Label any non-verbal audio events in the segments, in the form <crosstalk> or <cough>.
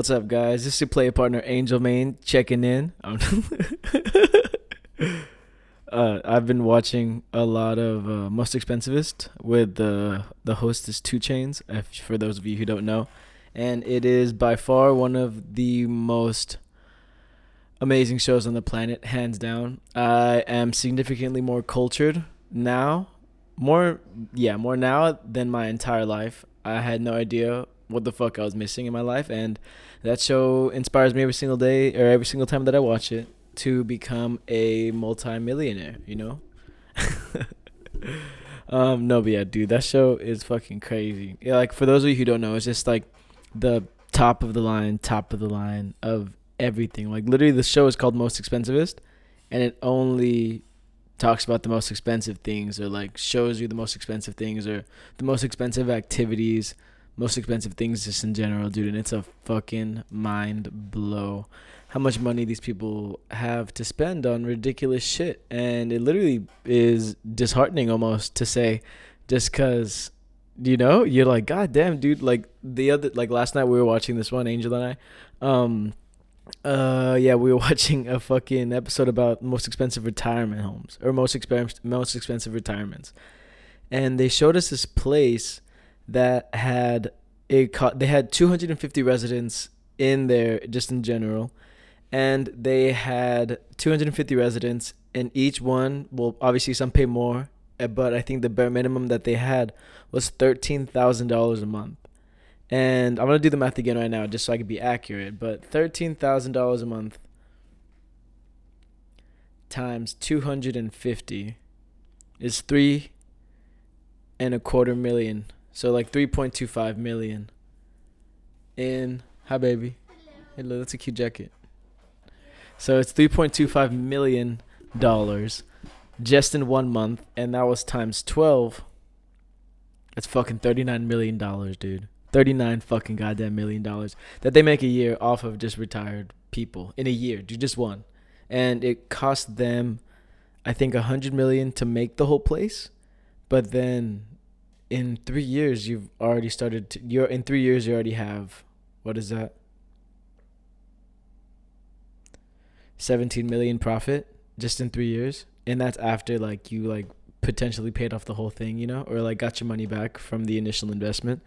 What's up, guys? This is your play partner Angel Main checking in. <laughs> uh, I've been watching a lot of uh, Most Expensivest with the the host is 2 Chainz. For those of you who don't know, and it is by far one of the most amazing shows on the planet, hands down. I am significantly more cultured now, more yeah, more now than my entire life. I had no idea what the fuck I was missing in my life, and that show inspires me every single day or every single time that I watch it to become a multi-millionaire. You know. <laughs> um, no, but yeah, dude, that show is fucking crazy. Yeah, like for those of you who don't know, it's just like the top of the line, top of the line of everything. Like literally, the show is called Most Expensivest, and it only talks about the most expensive things, or like shows you the most expensive things, or the most expensive activities, most expensive things just in general, dude. And it's a fucking mind blow how much money these people have to spend on ridiculous shit, and it literally is disheartening almost to say, just because you know you're like god damn dude like the other like last night we were watching this one angel and i um uh yeah we were <laughs> watching a fucking episode about most expensive retirement homes or most expensive most expensive retirements and they showed us this place that had a they had 250 residents in there just in general and they had 250 residents and each one well obviously some pay more eh, but i think the bare minimum that they had was $13000 a month. And i'm going to do the math again right now just so i can be accurate but $13000 a month times 250 is three and a quarter million so like 3.25 million in hi baby hello that's a cute jacket so it's 3.25 million dollars just in one month, and that was times 12. That's fucking 39 million dollars, dude. 39 fucking goddamn million dollars that they make a year off of just retired people in a year, dude, just one. And it cost them I think a 100 million to make the whole place, but then in 3 years you've already started to, you're in 3 years you already have what is that? 17 million profit just in three years? And that's after like you like potentially paid off the whole thing you know or like got your money back from the initial investment?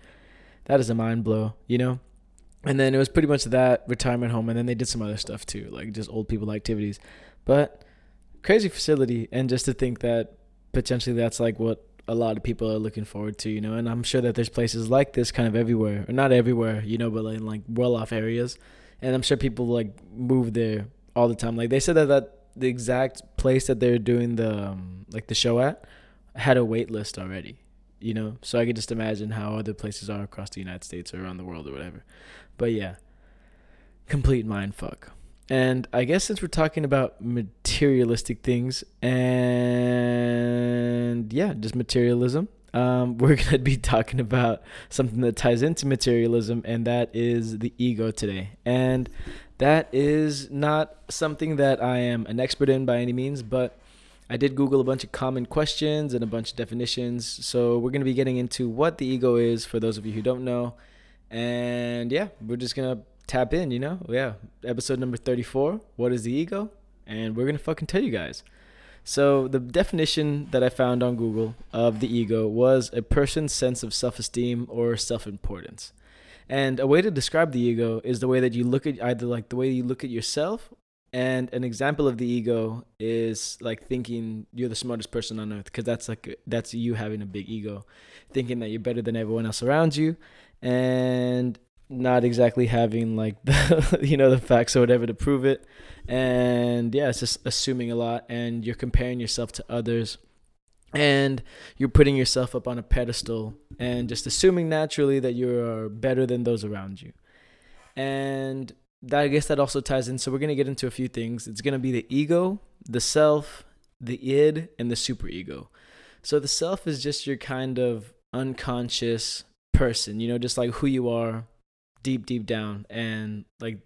That is a mind blow you know? And then it was pretty much that retirement home and then they did some other stuff too like just old people activities. But crazy facility and just to think that potentially that's like what a lot of people are looking forward to you know and i'm sure that there's places like this kind of everywhere or not everywhere you know but like, like well off areas and i'm sure people like move there all the time. Like they said that that the exact place that they're doing the um, like the show at had a wait list already. You know, so I could just imagine how other places are across the United States or around the world or whatever. But yeah, complete mind fuck. And I guess since we're talking about materialistic things and yeah, just materialism, um, <laughs> we're going to be talking about something that ties into materialism, and that is the ego today. And that is not something that I am an expert in by any means, but I did Google a bunch of common questions and a bunch of definitions. So we're going to be getting into what the ego is for those of you who don't know. And yeah, we're just going to tap in, you know? Yeah, episode number 34 What is the ego? And we're going to fucking tell you guys. So, the definition that I found on Google of the ego was a person's sense of self esteem or self importance. And a way to describe the ego is the way that you look at either like the way you look at yourself and an example of the ego is like thinking you're the smartest person on earth because that's like that's you having a big ego, thinking that you're better than everyone else around you and not exactly having like <laughs> the you know the facts or whatever to prove it. And yeah, it's just assuming a lot and you're comparing yourself to others and you're putting yourself up on a pedestal and just assuming naturally that you're better than those around you. And that, I guess that also ties in. So we're gonna get into a few things. It's gonna be the ego, the self, the id, and the superego. So the self is just your kind of unconscious person, you know, just like who you are deep, deep down, and like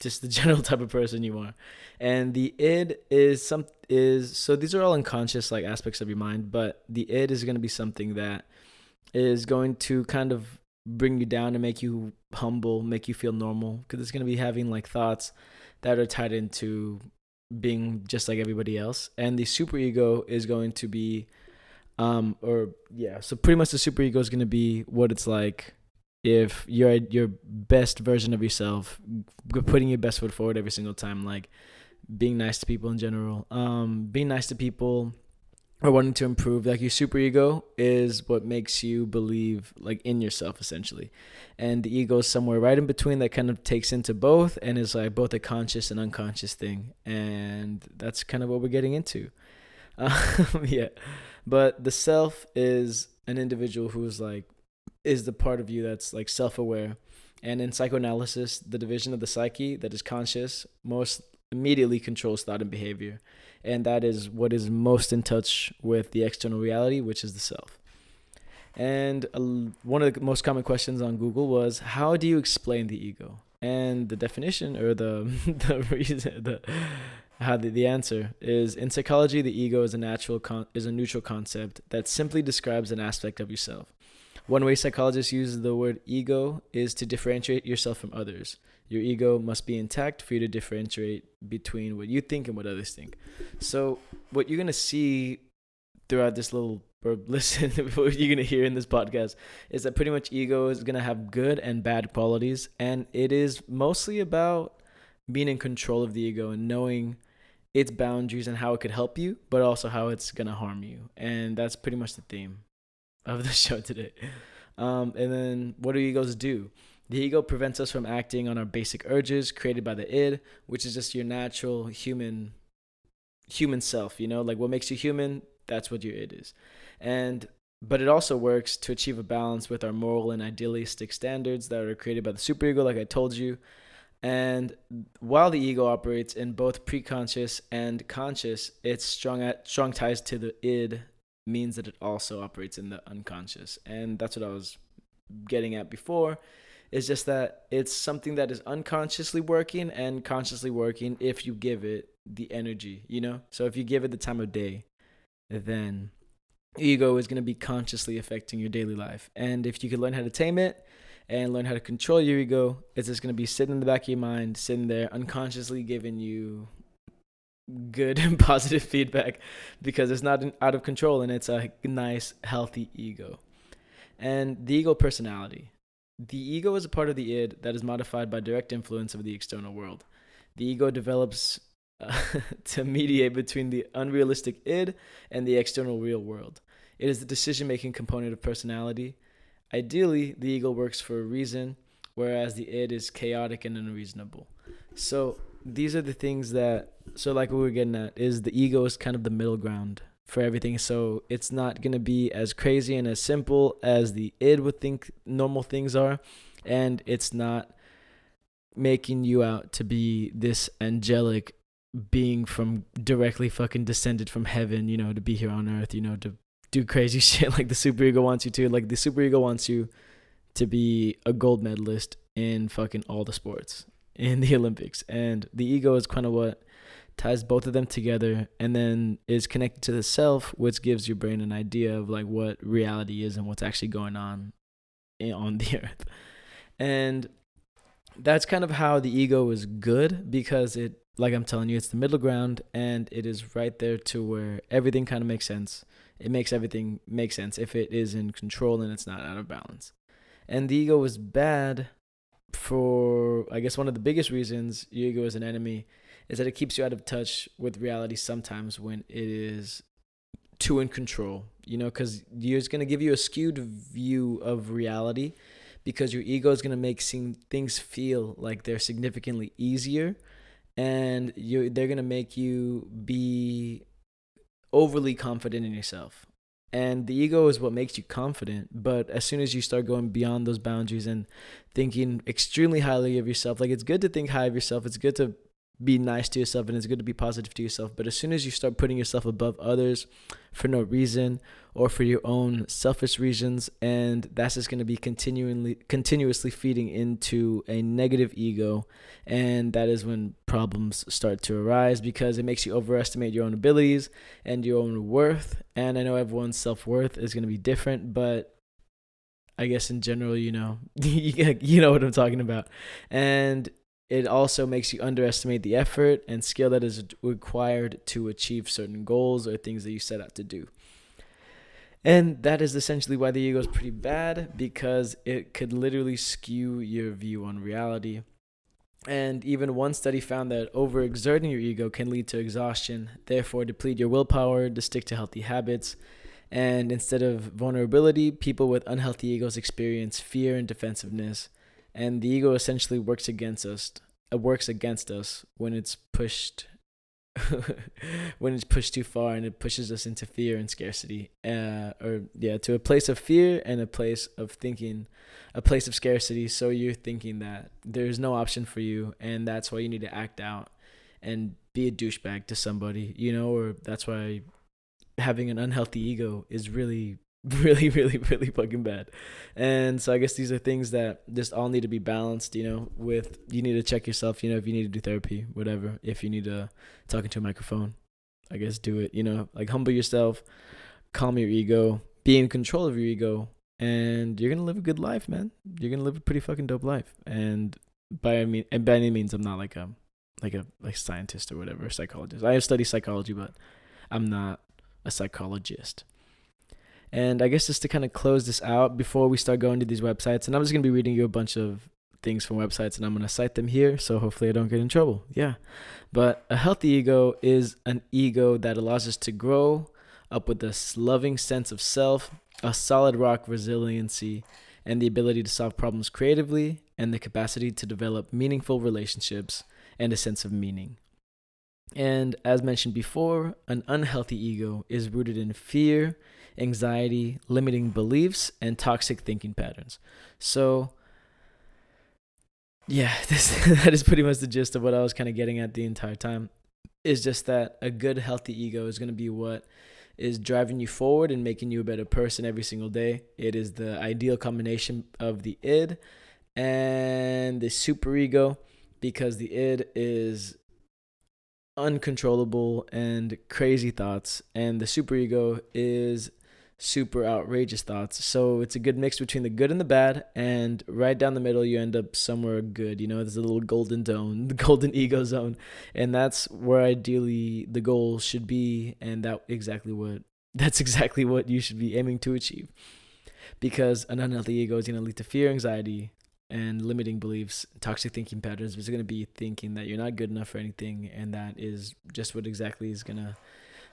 just the <laughs> general type of person you are. And the id is some is so these are all unconscious like aspects of your mind, but the id is going to be something that is going to kind of bring you down and make you humble, make you feel normal because it's going to be having like thoughts that are tied into being just like everybody else. And the super ego is going to be um or yeah, so pretty much the super ego is going to be what it's like if you're your best version of yourself, putting your best foot forward every single time like being nice to people in general. Um being nice to people or wanting to improve like your super ego is what makes you believe like in yourself essentially. And the ego is somewhere right in between that kind of takes into both and is like both a conscious and unconscious thing. And that's kind of what we're getting into. <laughs> Um, yeah. But the self is an individual who's like is the part of you that's like self-aware and in psychoanalysis the division of the psyche that is conscious most immediately controls thought and behavior and that is what is most in touch with the external reality, which is the self. And one of the most common questions on Google was, "How do you explain the ego?" And the definition or the <laughs> the reason the how the, the answer is in psychology the ego is a natural con- is a neutral concept that simply describes an aspect of yourself. One way psychologists use the word ego is to differentiate yourself from others. Your ego must be intact for you to differentiate between what you think and what others think. So, what you're going to see throughout this little or <laughs> listen what you're going to hear in this podcast is that pretty much ego is going to have good and bad qualities and it is mostly about being in control of the ego and knowing its boundaries and how it could help you but also how it's going to harm you and that's pretty much the theme of the <laughs> show today um, and then what do egos do the ego prevents us from acting on our basic urges created by the id, which is just your natural human human self, you know? Like what makes you human, that's what your id is. And but it also works to achieve a balance with our moral and idealistic standards that are created by the superego like I told you. And while the ego operates in both preconscious and conscious, its strong strong ties to the id means that it also operates in the unconscious. And that's what I was getting at before it's just that it's something that is unconsciously working and consciously working if you give it the energy, you know? So if you give it the time of day, then ego is going to be consciously affecting your daily life. And if you can learn how to tame it and learn how to control your ego, it's just going to be sitting in the back of your mind, sitting there unconsciously giving you good <laughs> and positive feedback because it's not out of control and it's a nice, healthy ego. And the ego personality. The ego is a part of the id that is modified by direct influence of the external world. The ego develops uh, <laughs> to mediate between the unrealistic id and the external real world. It is the decision making component of personality. Ideally, the ego works for a reason, whereas the id is chaotic and unreasonable. So, these are the things that, so like we we're getting at, is the ego is kind of the middle ground for everything. So it's not going to be as crazy and as simple as the id would think normal things are. And it's not making you out to be this angelic being from directly fucking descended from heaven, you know, to be here on earth, you know, to do crazy <laughs> shit like the superego wants you to. Like the superego wants you to be a gold medalist in fucking all the sports in the <laughs> Olympics. And the ego is kind of what ties both of them together and then is connected to the self which gives your brain an idea of like what reality is and what's actually going on in, on <laughs> the earth. And that's kind of how the ego is good because it like i'm telling you it's the middle ground and it is right there to where everything kind of makes sense. It makes everything make sense. If it is in control and it's not out of balance. And the ego is bad for i guess one of the biggest reasons ego is an enemy is that it keeps you out of touch with reality sometimes when it is too in control, you know, because it's going to give you a skewed view of reality because your ego is going to make seem, things feel like they're significantly easier and you they're going to make you be overly confident in yourself. And the ego is what makes you confident. But as soon as you start going beyond those boundaries and thinking extremely highly of yourself, like it's good to think high of yourself, it's good to be nice to yourself and it's good to be positive to yourself. But as soon as you start putting yourself above others for no reason or for your own selfish reasons, and that's just going to be continually continuously feeding into a negative ego, and that is when problems start to arise because it makes you overestimate your own abilities and your own worth. And I know everyone's self worth is going to be different, but I guess in general, you know, <laughs> you know what I'm talking about. And it also makes you underestimate the effort and skill that is required to achieve certain goals or things that you set out to do. And that is essentially why the ego is pretty bad because it could literally skew your view on reality. And even one study found that overexerting your ego can lead to exhaustion, therefore, deplete your willpower to stick to healthy habits. And instead of vulnerability, people with unhealthy egos experience fear and defensiveness. And the ego essentially works against us. It works against us when it's pushed <laughs> when it's pushed too far and it pushes us into fear and scarcity uh, or yeah to a place of fear and a place of thinking a place of scarcity so you're thinking that there's no option for you and that's why you need to act out and be a douchebag to somebody you know or that's why having an unhealthy ego is really <laughs> really really really fucking bad. And so i guess these are things that just all need to be balanced you know with you need to check yourself you know if you need to do therapy whatever if you need to talk into a microphone i guess do it you know like humble yourself calm your ego be in control of your ego and you're gonna live a good life man. You're gonna live a pretty fucking dope life. And by I mean and by any means i'm not like a like a like scientist or whatever psychologist. I have studied psychology but i'm not a psychologist and I guess just to kind of close this out before we start going to these websites, and I'm just going to be reading you a bunch of things from websites and I'm going to cite them here. So hopefully I don't get in trouble. Yeah. But a healthy ego is an ego that allows us to grow up with this loving sense of self, a solid rock resiliency, and the ability to solve problems creatively, and the capacity to develop meaningful relationships and a sense of meaning. And as mentioned before, an unhealthy ego is rooted in fear anxiety, limiting beliefs, and toxic thinking patterns. So, yeah, <laughs> this that is pretty much the gist of what I was kind of getting at the entire time. Is just that a good, healthy ego is going to be what is driving you forward and making you a better person every single day. It is the ideal combination of the id and the superego because the id is uncontrollable and crazy thoughts and the superego is super outrageous thoughts. So it's a good mix between the good and the bad, and right down the middle, you end up somewhere good. You know, there's a little golden zone, <laughs> the golden ego zone, and that's where ideally the goal should be, and that exactly what <laughs> that's exactly what you should be aiming to achieve. Because an unhealthy ego is going to lead to fear, anxiety, and limiting beliefs, toxic thinking patterns. It's going to be thinking that you're not good enough for anything, and that is just what exactly is going to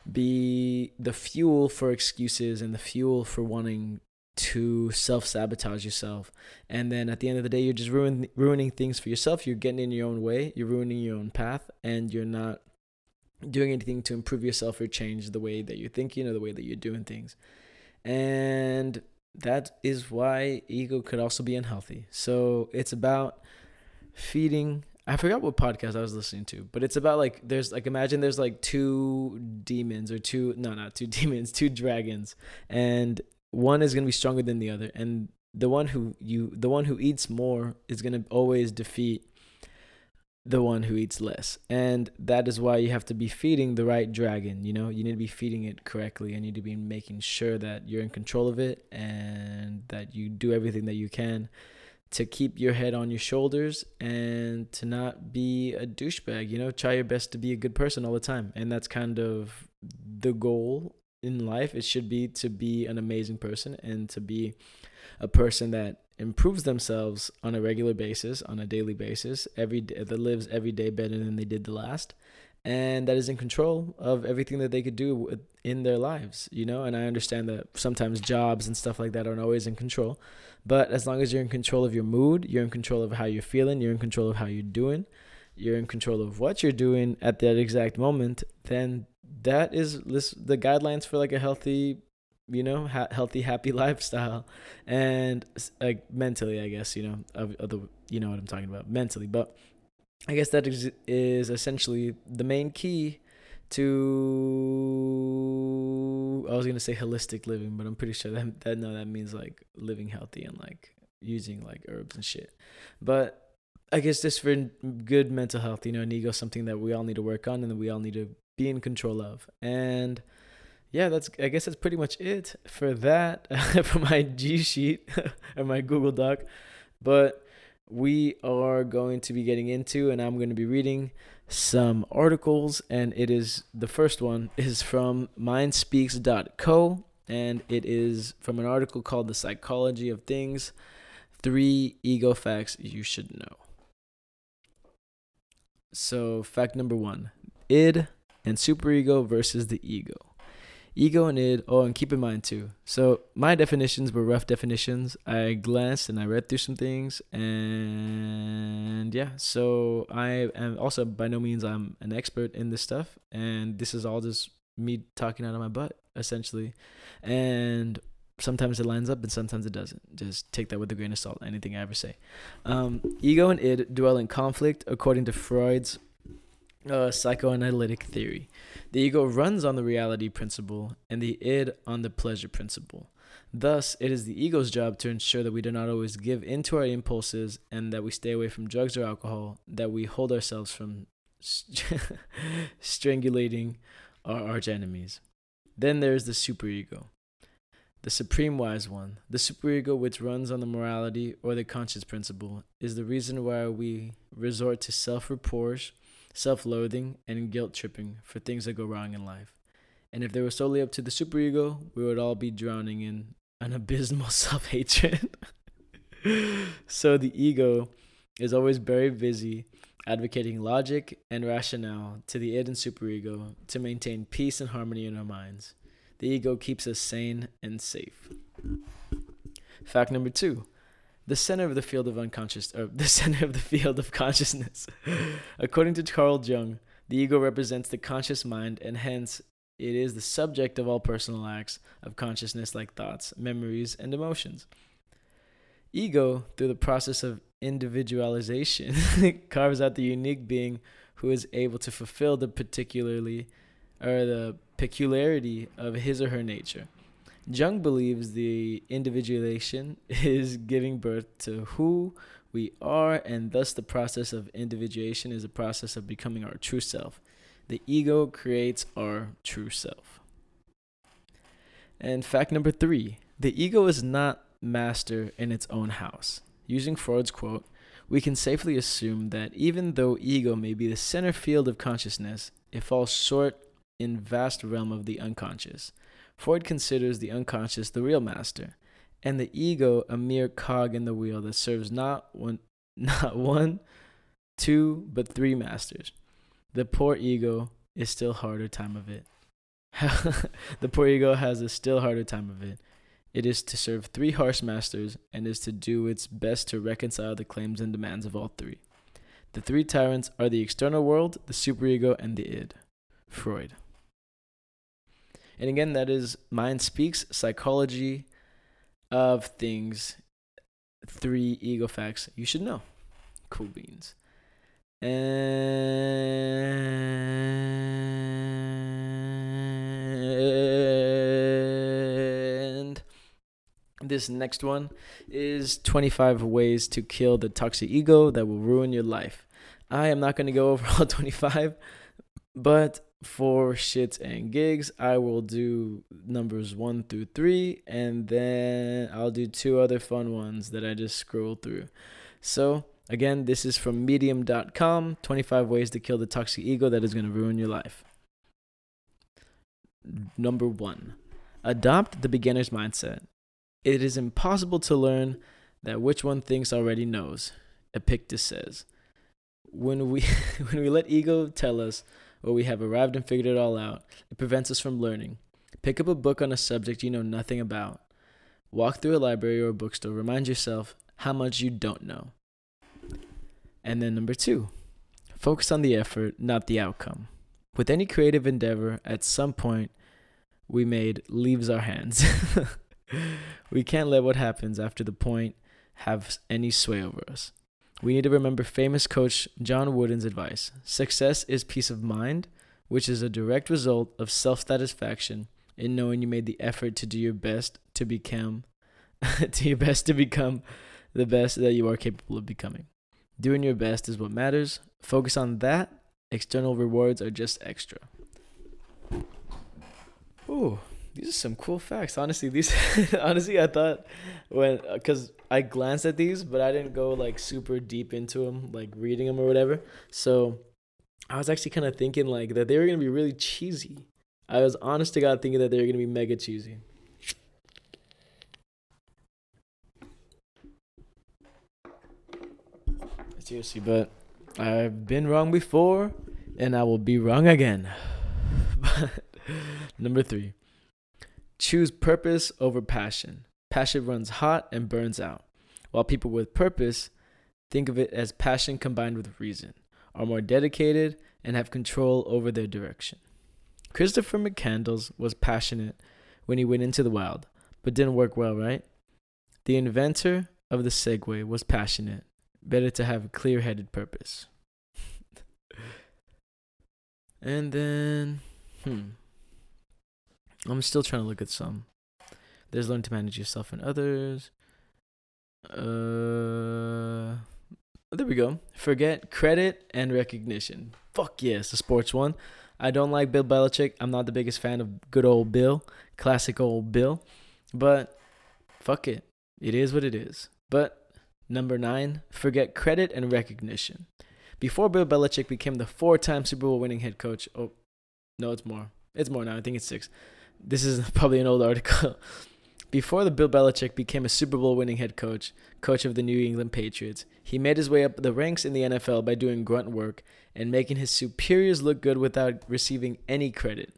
be the fuel for excuses and the fuel for wanting to self sabotage yourself. And then at the end of the day, you're just ruin, ruining things for yourself. You're getting in your own way, you're ruining your own path, and you're not doing anything to improve yourself or change the way that you're thinking or the way that you're doing things. And that is why ego could also be unhealthy. So it's about feeding I forgot what podcast I was listening to, but it's about like there's like imagine there's like two demons or two no not two <laughs> demons, two dragons, and one is gonna be stronger than the other, and the one who you the one who eats more is gonna always defeat the one who eats less. And that is why you have to be feeding the right dragon, you know? You need to be feeding it correctly and you need to be making sure that you're in control of it and that you do everything that you can to keep your head on your shoulders and to not be a douchebag. You know, try your best to be a good person all the time. And that's kind of the goal in life. It should be to be an amazing person and to be a person that improves themselves on a regular basis, on a daily basis, every day, that lives every day better than they did the last and that is in control of everything that they could do in their lives, you know. And I understand that sometimes jobs and stuff like that aren't always in control, but as long as you're in control of your mood, you're in control of how you're feeling, you're in control of how you're doing, you're in control of what you're doing at that exact moment, then that is the guidelines for like a healthy, you know, ha- healthy, happy <laughs> lifestyle, and like mentally, I guess, you know, of, of the, you know what I'm talking about, mentally, but I guess that is, is essentially the main key to I was gonna say holistic living, but I'm pretty sure that that no that means like living healthy and like using like herbs and shit. But I guess just for good mental health, you know, an ego is something that we all need to work on and that we all need to be in control of. And yeah, that's I guess that's pretty much it for that <laughs> for my G sheet <laughs> or my Google Doc. But we are going to be getting into and I'm going to be reading some articles and it is the first one is from mindspeaks.co and it is from an article called The Psychology of Things: 3 ego facts you should know. So, fact number 1, id and superego versus the ego ego and id. Oh, and keep in mind too. So my definitions were rough definitions. I glanced and I read through some things, and yeah. So I am also by no means I'm an expert in this stuff, and this is all just me talking out of my butt essentially, and sometimes it lines up and sometimes it doesn't. Just take that with a grain of salt. Anything I ever say. Um, ego and id dwell in conflict according to Freud's uh, psychoanalytic theory. The ego runs on the reality principle and the id on the pleasure principle. Thus, it is the ego's job to ensure that we do not always give in to our impulses and that we stay away from drugs or alcohol, that we hold ourselves from <laughs> strangulating our arch enemies. Then there is the superego, the supreme wise one. The superego, which runs on the morality or the conscience principle, is the reason why we resort to self reproach self loathing, and guilt tripping for things that go wrong in life. And if they were solely up to the superego, we would all be drowning in an <laughs> abysmal self hatred. <laughs> so the ego is always very busy advocating logic and rationale to the id and superego to maintain peace and harmony in our minds. The ego keeps us sane and safe. Fact number two the center of the field of unconscious or the <laughs> center of the field of consciousness. According to Carl Jung, the ego represents the conscious mind and hence it is the subject of all personal acts of consciousness like thoughts, memories, and emotions. Ego, through the process of individualization, <laughs> carves out the unique being who is able to fulfill the particularly or the peculiarity of his or her nature. Jung believes the individuation <laughs> is giving birth to who we are, and thus the process of individuation is a process of becoming our true self. The ego creates our true self. And fact number three the ego is not master in its own house. Using Freud's quote, we can safely assume that even though ego may be the center field of consciousness, it falls short in vast realm of the unconscious. Freud considers the unconscious the real master, and the ego a mere cog in the wheel that serves not one, <laughs> not one, two, but three masters. The poor ego is still harder time of it. <laughs> the poor ego has a still harder time of it. It is to serve three harsh masters and is to do its best to reconcile the claims and demands of all three. The three tyrants are the external world, the superego, and the id. Freud. And again, that is Mind Speaks Psychology of Things. Three ego facts you should know. Cool beans. And this next one is 25 ways to kill the toxic ego that will ruin your life. I am not going to go over <laughs> all 25, but for shits and gigs, I will do numbers one through three, and then I'll do two other fun ones that I just scroll through. So, again, this is from medium.com 25 ways to kill the toxic ego that is going to ruin your life. Number one, adopt the beginner's mindset. It is impossible to learn that which one thinks already knows, Epictetus says. When we, <laughs> when we let ego tell us, or we have arrived and figured it all out. It prevents us from learning. Pick up a book on a subject you know nothing about. Walk through a library or a bookstore. Remind yourself how much you don't know. And then number two, focus on the effort, not the outcome. With any creative endeavor, at some point, we made leaves our hands. <laughs> we can't let what happens after the point have any sway over us. We need to remember famous coach John Wooden's advice success is peace of mind, which is a direct result of self satisfaction in knowing you made the effort to do your best to become <laughs> to your best to become the best that you are capable of becoming. Doing your best is what matters. Focus on that. External rewards are just extra. Ooh, these are some cool facts. Honestly, these <laughs> honestly I thought when uh, because I glanced at these, but I didn't go like super deep into them, like reading them or whatever. So I was actually kind of thinking like that they were gonna be really cheesy. I was honest to God thinking that they were gonna be mega cheesy. Seriously, but I've been wrong before, and I will be wrong again. <laughs> number three, choose purpose over passion. Passion runs hot and burns out, while people with purpose think of it as passion combined with reason, are more dedicated, and have control over their direction. Christopher McCandless was passionate when he went into the wild, but didn't work well, right? The inventor of the Segway was passionate. Better to have a clear headed purpose. <laughs> and then, hmm. I'm still trying to look at some. There's learn to manage yourself and others. Uh, there we go. Forget credit and recognition. Fuck yes, the sports one. I don't like Bill Belichick. I'm not the biggest fan of good old Bill, classic old Bill. But fuck it. It is what it is. But number nine, forget credit and recognition. Before Bill Belichick became the four time Super Bowl winning head coach, oh, no, it's more. It's more now. I think it's six. This is <laughs> probably an old article. <laughs> Before the Bill Belichick became a Super Bowl winning head coach, coach of the New England Patriots, he made his way up the ranks in the NFL by doing grunt work and making his superiors look good without receiving any credit.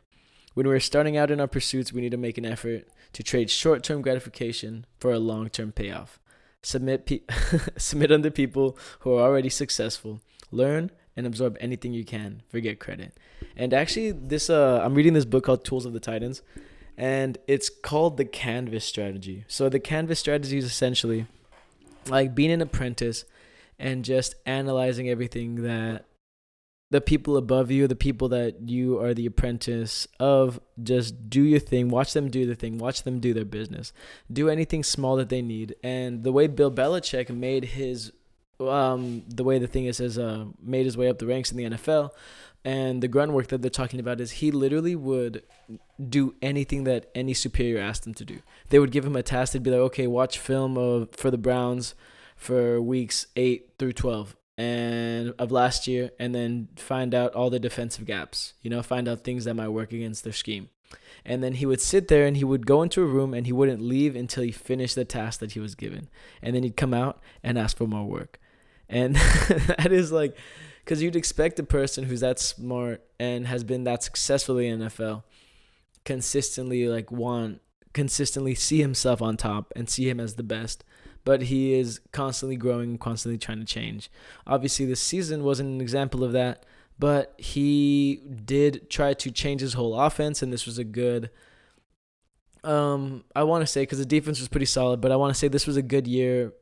When we're starting out in our pursuits, we need to make an effort to trade short term gratification for a long term payoff. Submit, pe- <laughs> submit under people who are already successful. Learn and absorb anything you can. Forget credit. And actually, this uh, I'm reading this book called Tools of the Titans and it's called the canvas strategy. So the canvas strategy is essentially like being an apprentice and just analyzing everything that the people above you, the people that you are the apprentice of, just do your thing. Watch them do the thing. Watch them do their business. Do anything small that they need. And the way Bill Belichick made his, um, the way the thing is, has uh, made his way up the ranks in the NFL and the grunt work that they're talking about is he literally would do anything that any superior asked him to do. They would give him a task. They'd be like, okay, watch film of for the Browns for weeks eight through twelve and of last year, and then find out all the defensive gaps. You know, find out things that might work against their scheme. And then he would sit there and he would go into a room and he wouldn't leave until he finished the task that he was given. And then he'd come out and ask for more work. And <laughs> that is like because you'd expect a person who's that smart and has been that successful in NFL consistently like want consistently see himself on top and see him as the best. But he is constantly growing constantly trying to change. Obviously this season wasn't an example of that but he did try to change his whole offense and this was a good um i want to say because the defense was pretty solid but i want to say this was a good year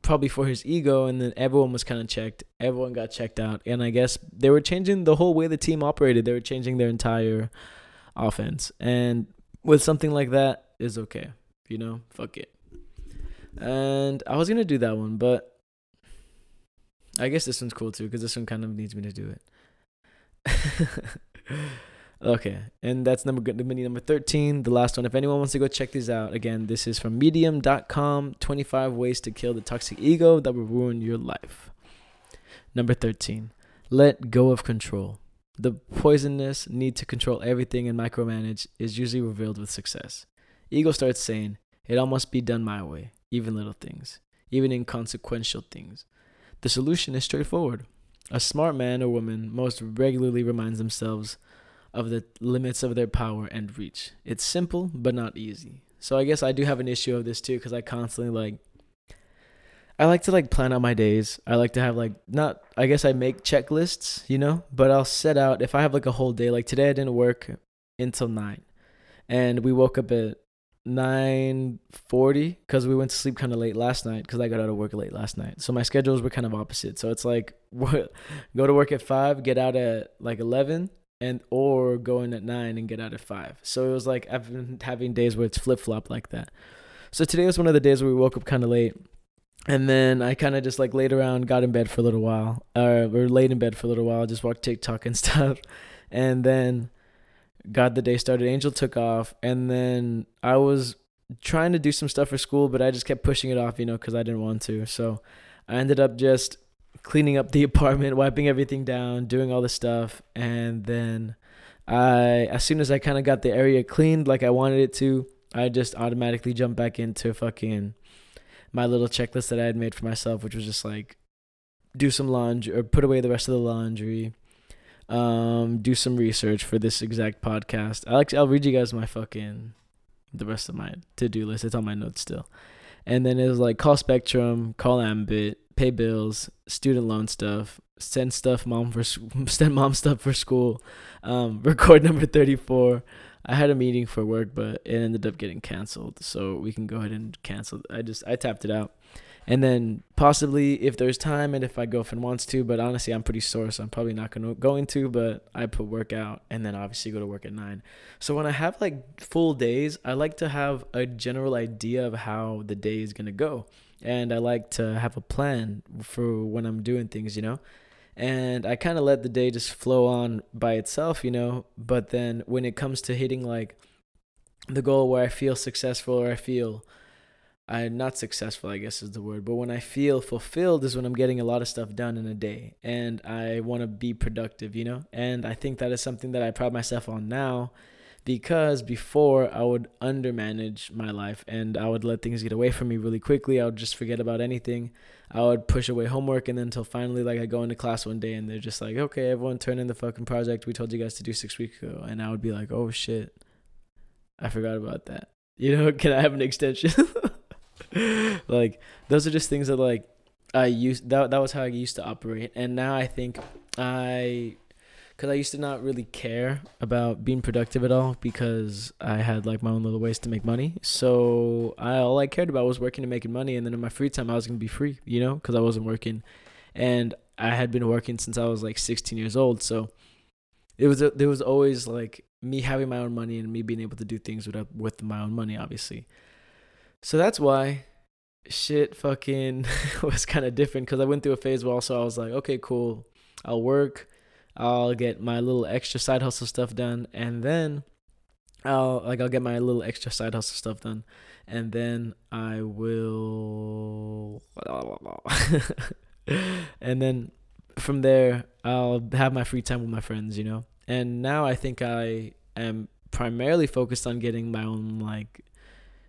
probably for his ego and then everyone was kind of checked. Everyone got checked out. And i guess they were changing the whole way the team operated. They were changing their entire offense. And with something like that is okay you know? Fuck it. And i was gonna do that one but i guess this one's cool too because this one kind of needs me to do it <laughs> Okay, and that's number mini number 13, the last one. If anyone wants to go check these out, again, this is from medium.com 25 ways to kill the toxic ego that will ruin your life. Number 13, let go of control. The poisonous need to control everything and micromanage is usually revealed with success. Ego starts saying, It all must be done my way, even little things, even inconsequential things. The solution is straightforward. A smart man or woman most regularly reminds themselves of the limits of their power and reach. It's simple, but not easy. So I guess I do have an issue of this too because I constantly like I like to like plan out my days. I like to have like not I guess I make checklists, you know, but I'll set out if I have like a whole day like today I didn't work until 9. And we woke up at 9:40 cuz we went to sleep kind of late last night cuz I got out of work late last night. So my schedules were kind of opposite. So it's like <laughs> go to work at 5, get out at like 11 and or go in at nine and get out at five. So it was like I've been having days where it's flip flop like that. So today was one of the days where we woke up kind of late, and then I kind of just like laid around, got in bed for a little while, or we're laid in bed for a little while, just watched TikTok and <laughs> stuff, and then got the day started. Angel took off, and then I was trying to do some stuff for school, but I just kept pushing it off, you know, because I didn't want to. So I ended up just cleaning up the <laughs> apartment, wiping everything down, doing all the stuff, and then I, as soon as I kind of got the area cleaned like I wanted it to, I just automatically jumped back into fucking my little checklist that I had made for myself, which was just like do some laundry or put away the rest of the laundry, um, do some research for this exact podcast. Alex, I'll read you guys my fucking the rest of my to do list. It's on my notes still. And then it was like call Spectrum, call Ambit, pay bills, student loan stuff, send stuff mom for <laughs> send mom stuff for school, um, <laughs> record number thirty four. I had a meeting for work, but it ended up getting canceled. So we can go ahead and cancel. I just I tapped it out and then possibly if there's time and if my girlfriend wants to but honestly i'm pretty sore so i'm probably not gonna going to but i put work out and then obviously go to work at nine so when i have like full days i like to have a general idea of how the day is gonna go and i like to have a plan for when i'm doing things you know? And i kind of let the day just flow on by itself you know? But then when it comes to hitting like the goal where i feel successful or i feel I'm not successful, I guess is the word, but when I feel fulfilled is when I'm getting a lot of stuff done in a day. And I want to be productive, you know? And I think that is something that I pride myself on now because before I would undermanage my life and I would let things get away from me really quickly. I would just forget about anything. I would push away homework and then until finally like I go into class one day and they're just like, "Okay, everyone turn in the fucking project we told you guys to do 6 weeks ago." And I would be like, "Oh shit. I forgot about that." You know, <laughs> can I have an extension? <laughs> like those are just things that like I used that that was how I used to operate, and now I think I, cause I used to not really care about being productive at all because I had like my own little ways to make money. So I all I cared about was working and making money, and then in my free time I was gonna be free, you know, cause I wasn't working, and I had been working since I was like 16 years old. So it was there was always like me having my own money and me being able to do things with uh, with my own money, obviously. So that's why shit fucking <laughs> was kind of different because I went through a phase where also I was like, okay, cool, I'll work, I'll get my little extra side hustle stuff done, and then I'll like I'll get my little extra side hustle stuff done, and then I will, <laughs> and then from there I'll have my free time with my friends, you know. And now I think I am primarily focused on getting my own like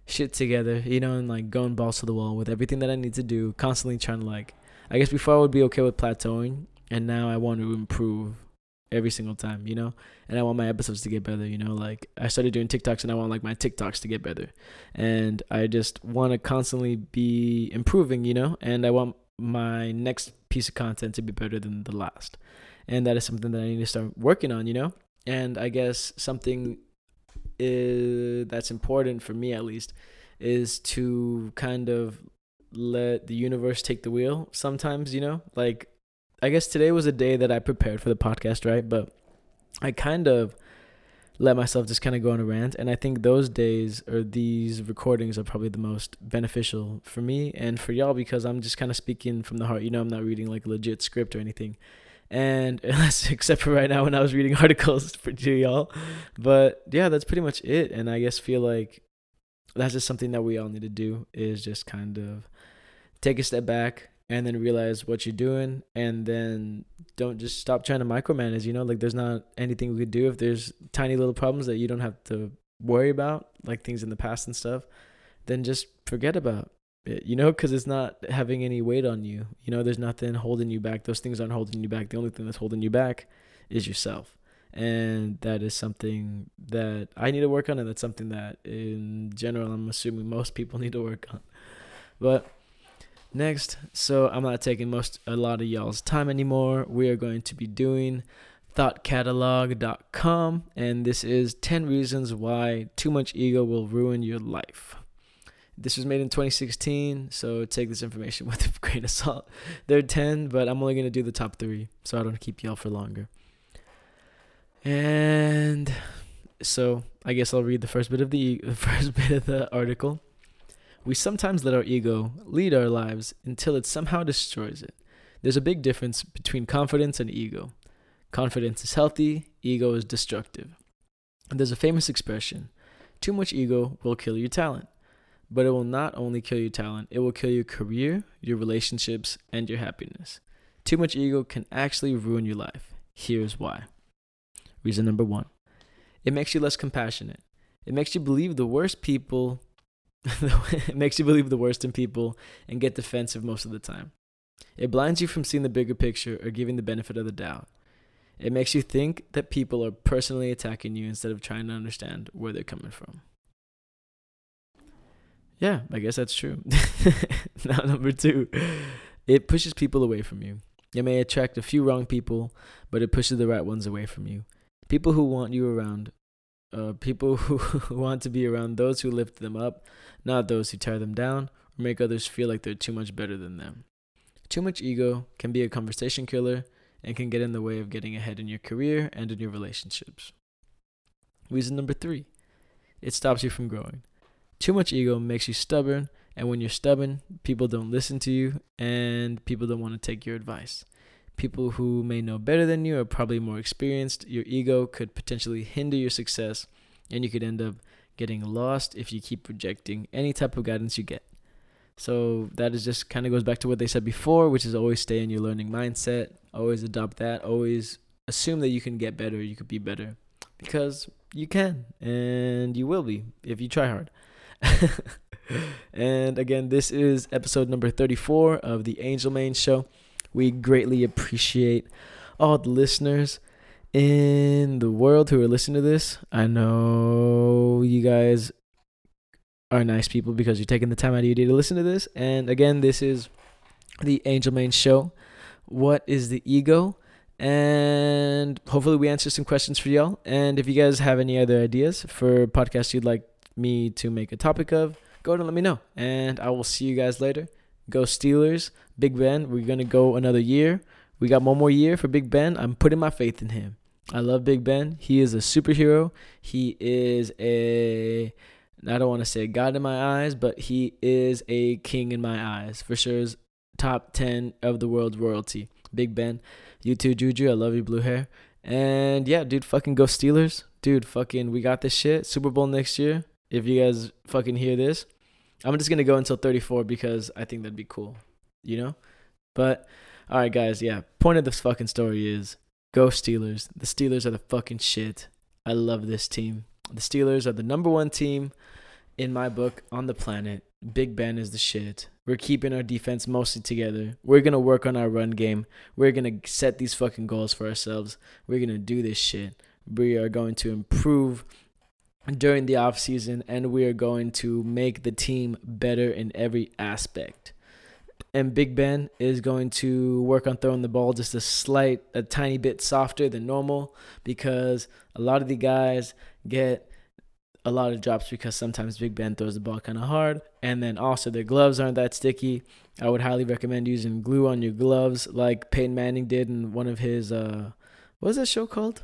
shit together, you know, and like going balls to the wall with everything that I need to do, constantly trying to like I guess before I would be okay with plateauing and now I want to improve every single time, you know? And I want my episodes to get better, you know? Like I started doing TikToks and I want like my TikToks to get better. And I just want to constantly be improving, you know? And I want my next piece of content to be better than the last. And that is something that I need to start working on, you know? And I guess something is that's important for me at least is to kind of let the universe take the wheel sometimes you know like i guess today was a day that i prepared for the podcast right but i kind of let myself just kind of go on a rant and i think those days or these recordings are probably the most beneficial for me and for y'all because i'm just kind of speaking from the heart you know i'm not reading like legit script or anything and <laughs> except for right now when I was reading <laughs> articles for to y'all. But yeah, that's pretty much it. And I guess feel like that's just something that we all need to do is just kind of take a step back and then realize what you're doing and then don't just stop trying to micromanage, you know, like there's not anything we could do if there's tiny little problems that you don't have to worry about, like things in the past and stuff, then just forget about it, you know, because it's not having any weight on you. You know, there's nothing holding you back. Those things aren't holding you back. The only thing that's holding you back is yourself. And that is something that I need to work on. And that's something that, in general, I'm assuming most people <laughs> need to work on. But next, so I'm not taking most, a lot of y'all's time anymore. We are going to be doing thoughtcatalog.com. And this is 10 reasons why too much ego will ruin your life. This was made in 2016, so take this information <laughs> with a grain of salt. There are 10, but I'm only going to do the top three, so I don't keep y'all for longer. And so I guess I'll read the first bit of the, <laughs> the first bit of the article. We sometimes let our ego lead our lives until it somehow destroys it. There's a big difference between confidence and ego. Confidence is healthy, ego is destructive. There's a famous expression too much ego will kill your talent. But it will not only kill your talent, it will kill your career, your relationships, and your happiness. Too much ego can actually ruin your life. Here's why. Reason number one it makes you less compassionate. It makes you believe the worst people, it <laughs> makes you believe the worst in people and get defensive most of the time. It blinds you from seeing the bigger picture or giving the benefit of the doubt. It makes you think that people are personally attacking you instead of trying to understand where they're coming from. Yeah, I guess that's true. <laughs> now, number two, it pushes people away from you. It may attract a few wrong people, but it pushes the right ones away from you. People who want you around, uh, people <laughs> who want to be around those who lift them up, not those who tear them down or make others feel like they're too much better than them. Too much ego can be a conversation killer and can get in the way of getting ahead in your career and in your relationships. Reason number three it stops you from growing. Too much ego makes you stubborn, and when you're stubborn, people don't listen to you and people don't want to take your advice. People who may know better than you are probably more experienced. Your ego could potentially hinder your success, and you could end up getting lost if you keep rejecting any type of guidance you get. So that is just kind of goes back to what they said before, which is always stay in your learning mindset, always adopt that, always assume that you can get better, you could be better because you can and you will be if you try hard. <laughs> and again, this is episode number 34 of the Angel Main Show. We greatly appreciate all the listeners in the world who are listening to this. I know you guys are nice people because you're taking the time out of your day to listen to this. And again, this is the Angel Main Show. What is the ego? And hopefully, we answer some questions for y'all. And if you guys have any other ideas for podcasts you'd like me to make a topic of, go ahead and let me know. And I will see you guys later. Go Steelers. Big Ben, we're going to go another year. We got one more year for Big Ben. I'm putting my faith in him. I love Big Ben. He is a superhero. He is a I don't want to say God in my eyes, but he is a king in my eyes. For sure is top 10 of the world's royalty. Big Ben. You too, Juju. I love you, blue hair. And yeah, dude, fucking go Steelers. Dude, fucking, we got this shit. Super Bowl next year. If you guys fucking hear this, I'm just to go until 34 because I think that'd be cool, you know? But, all right, guys, yeah. Point of this fucking story is go Steelers. The Steelers are the fucking shit. I love this team. The Steelers are the number one team in my book on the planet. Big Ben is the shit. We're keeping our defense mostly together. We're going to work on our run game. We're going to set these fucking goals for ourselves. We're going to do this shit. We are going to improve during the offseason and we are going to make the team better in every aspect. And Big Ben is going to work on throwing the ball just a slight, a tiny bit softer than normal because a lot of the guys get a lot of drops because sometimes Big Ben throws the ball kind of hard. And then also their gloves aren't that sticky. I would highly recommend using glue on your gloves like Peyton Manning did in one of his, uh, what was that show called?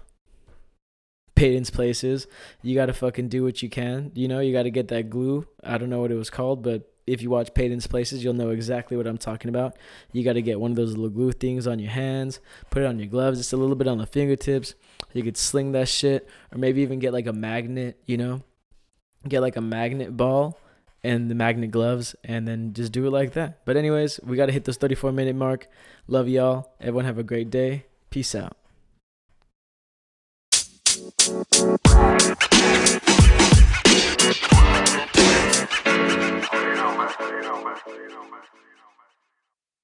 Peyton's Places. You got to fucking do what you can. You know, you got to get that glue. I don't know what it was called, but if you watch Peyton's Places, you'll know exactly what I'm talking about. You got to get one of those little glue things on your hands, put it on your gloves, just a little bit on the fingertips. You could sling that shit, or maybe even get like a magnet, you know, get like a magnet ball and the magnet gloves, and then just do it like that. But, anyways, we got to hit this 34 minute mark. Love y'all. Everyone have a great day. Peace out. You